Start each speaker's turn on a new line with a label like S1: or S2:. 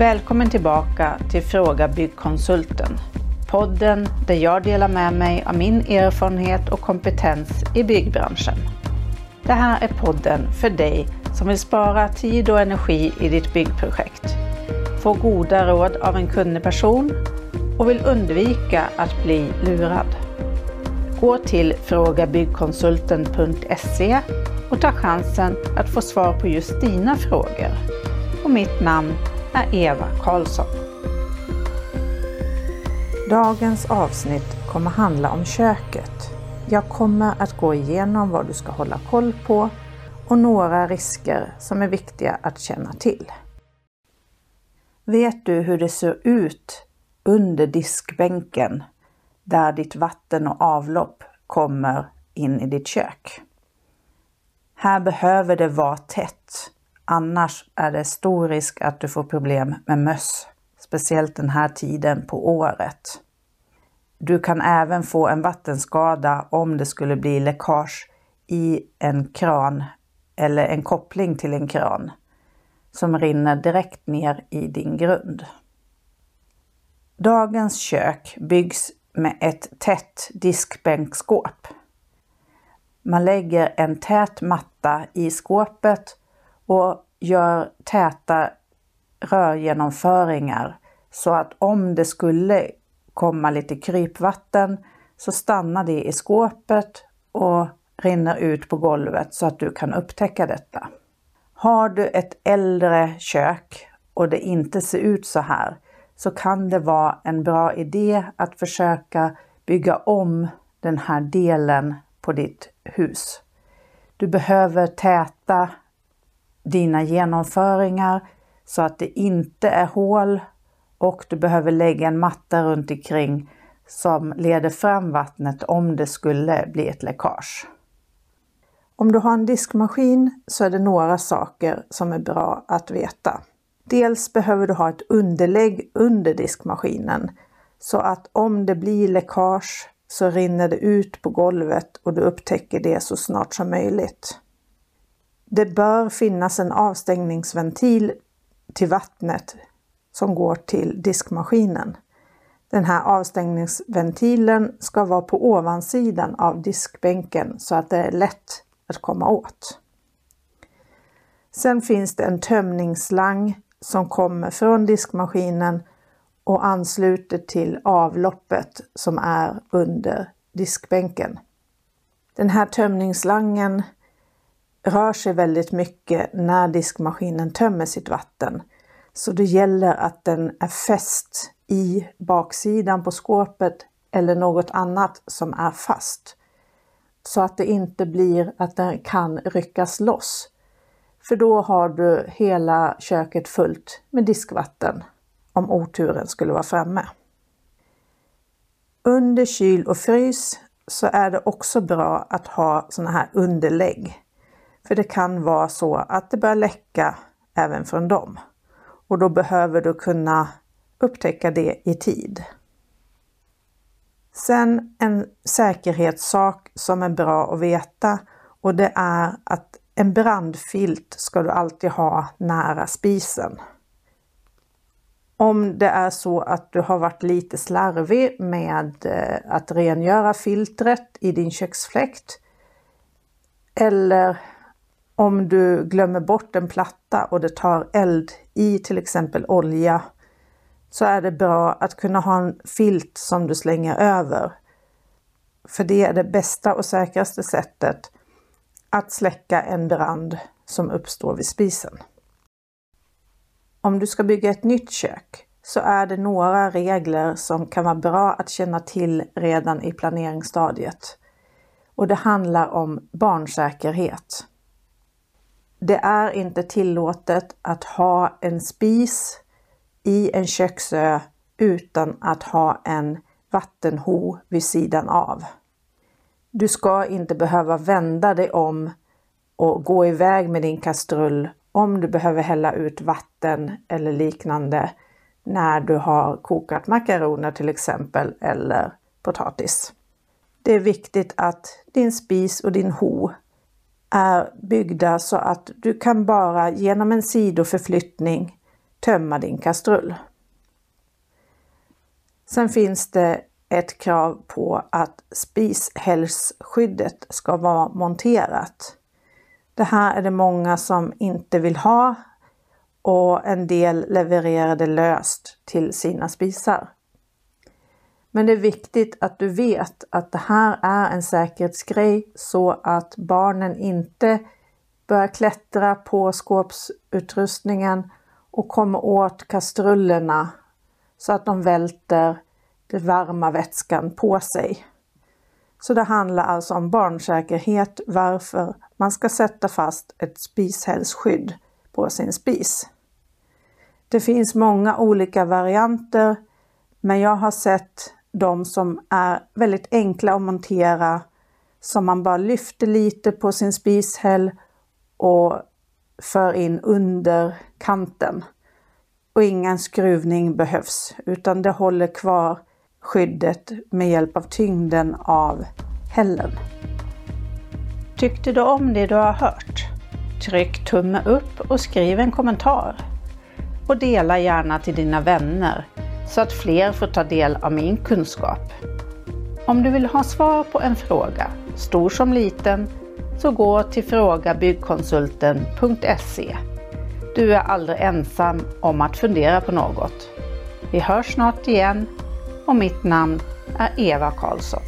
S1: Välkommen tillbaka till Fråga Byggkonsulten. Podden där jag delar med mig av min erfarenhet och kompetens i byggbranschen. Det här är podden för dig som vill spara tid och energi i ditt byggprojekt, få goda råd av en kunnig person och vill undvika att bli lurad. Gå till frågabyggkonsulten.se och ta chansen att få svar på just dina frågor. Och mitt namn Eva Karlsson. Dagens avsnitt kommer handla om köket. Jag kommer att gå igenom vad du ska hålla koll på och några risker som är viktiga att känna till. Vet du hur det ser ut under diskbänken där ditt vatten och avlopp kommer in i ditt kök? Här behöver det vara tätt, annars är det stor risk att du får problem med möss, speciellt den här tiden på året. Du kan även få en vattenskada om det skulle bli läckage i en kran eller en koppling till en kran som rinner direkt ner i din grund. Dagens kök byggs med ett tätt diskbänkskåp. Man lägger en tät matta i skåpet och gör täta rörgenomföringar så att om det skulle komma lite krypvatten så stannar det i skåpet och rinner ut på golvet så att du kan upptäcka detta. Har du ett äldre kök och det inte ser ut så här så kan det vara en bra idé att försöka bygga om den här delen på ditt hus. Du behöver täta dina genomföringar så att det inte är hål och du behöver lägga en matta runt omkring som leder fram vattnet om det skulle bli ett läckage. Om du har en diskmaskin så är det några saker som är bra att veta. Dels behöver du ha ett underlägg under diskmaskinen så att om det blir läckage så rinner det ut på golvet och du upptäcker det så snart som möjligt. Det bör finnas en avstängningsventil till vattnet som går till diskmaskinen. Den här avstängningsventilen ska vara på ovansidan av diskbänken så att det är lätt att komma åt. Sen finns det en tömningsslang som kommer från diskmaskinen och ansluter till avloppet som är under diskbänken. Den här tömningsslangen rör sig väldigt mycket när diskmaskinen tömmer sitt vatten. Så det gäller att den är fäst i baksidan på skåpet eller något annat som är fast. Så att det inte blir att den kan ryckas loss. För då har du hela köket fullt med diskvatten om oturen skulle vara framme. Under kyl och frys så är det också bra att ha sådana här underlägg. För det kan vara så att det börjar läcka även från dem. Och då behöver du kunna upptäcka det i tid. Sen en säkerhetssak som är bra att veta och det är att en brandfilt ska du alltid ha nära spisen. Om det är så att du har varit lite slarvig med eh, att rengöra filtret i din köksfläkt eller om du glömmer bort en platta och det tar eld i till exempel olja så är det bra att kunna ha en filt som du slänger över. För det är det bästa och säkraste sättet att släcka en brand som uppstår vid spisen. Om du ska bygga ett nytt kök så är det några regler som kan vara bra att känna till redan i planeringsstadiet. Och det handlar om barnsäkerhet. Det är inte tillåtet att ha en spis i en köksö utan att ha en vattenho vid sidan av. Du ska inte behöva vända dig om och gå iväg med din kastrull om du behöver hälla ut vatten eller liknande när du har kokat makaroner till exempel eller potatis. Det är viktigt att din spis och din ho är byggda så att du kan bara genom en sidoförflyttning tömma din kastrull. Sen finns det ett krav på att spishällsskyddet ska vara monterat. Det här är det många som inte vill ha och en del levererar det löst till sina spisar. Men det är viktigt att du vet att det här är en säkerhetsgrej så att barnen inte börjar klättra på skåpsutrustningen och kommer åt kastrullerna så att de välter den varma vätskan på sig. Så det handlar alltså om barnsäkerhet, varför man ska sätta fast ett spishällsskydd på sin spis. Det finns många olika varianter, men jag har sett de som är väldigt enkla att montera, som man bara lyfter lite på sin spishäll och för in under kanten. Och ingen skruvning behövs, utan det håller kvar skyddet med hjälp av tyngden av hällen. Tyckte du om det du har hört? Tryck tumme upp och skriv en kommentar. Och dela gärna till dina vänner så att fler får ta del av min kunskap. Om du vill ha svar på en fråga, stor som liten, så gå till frågabyggkonsulten.se. Du är aldrig ensam om att fundera på något. Vi hörs snart igen och mitt namn är Eva Karlsson.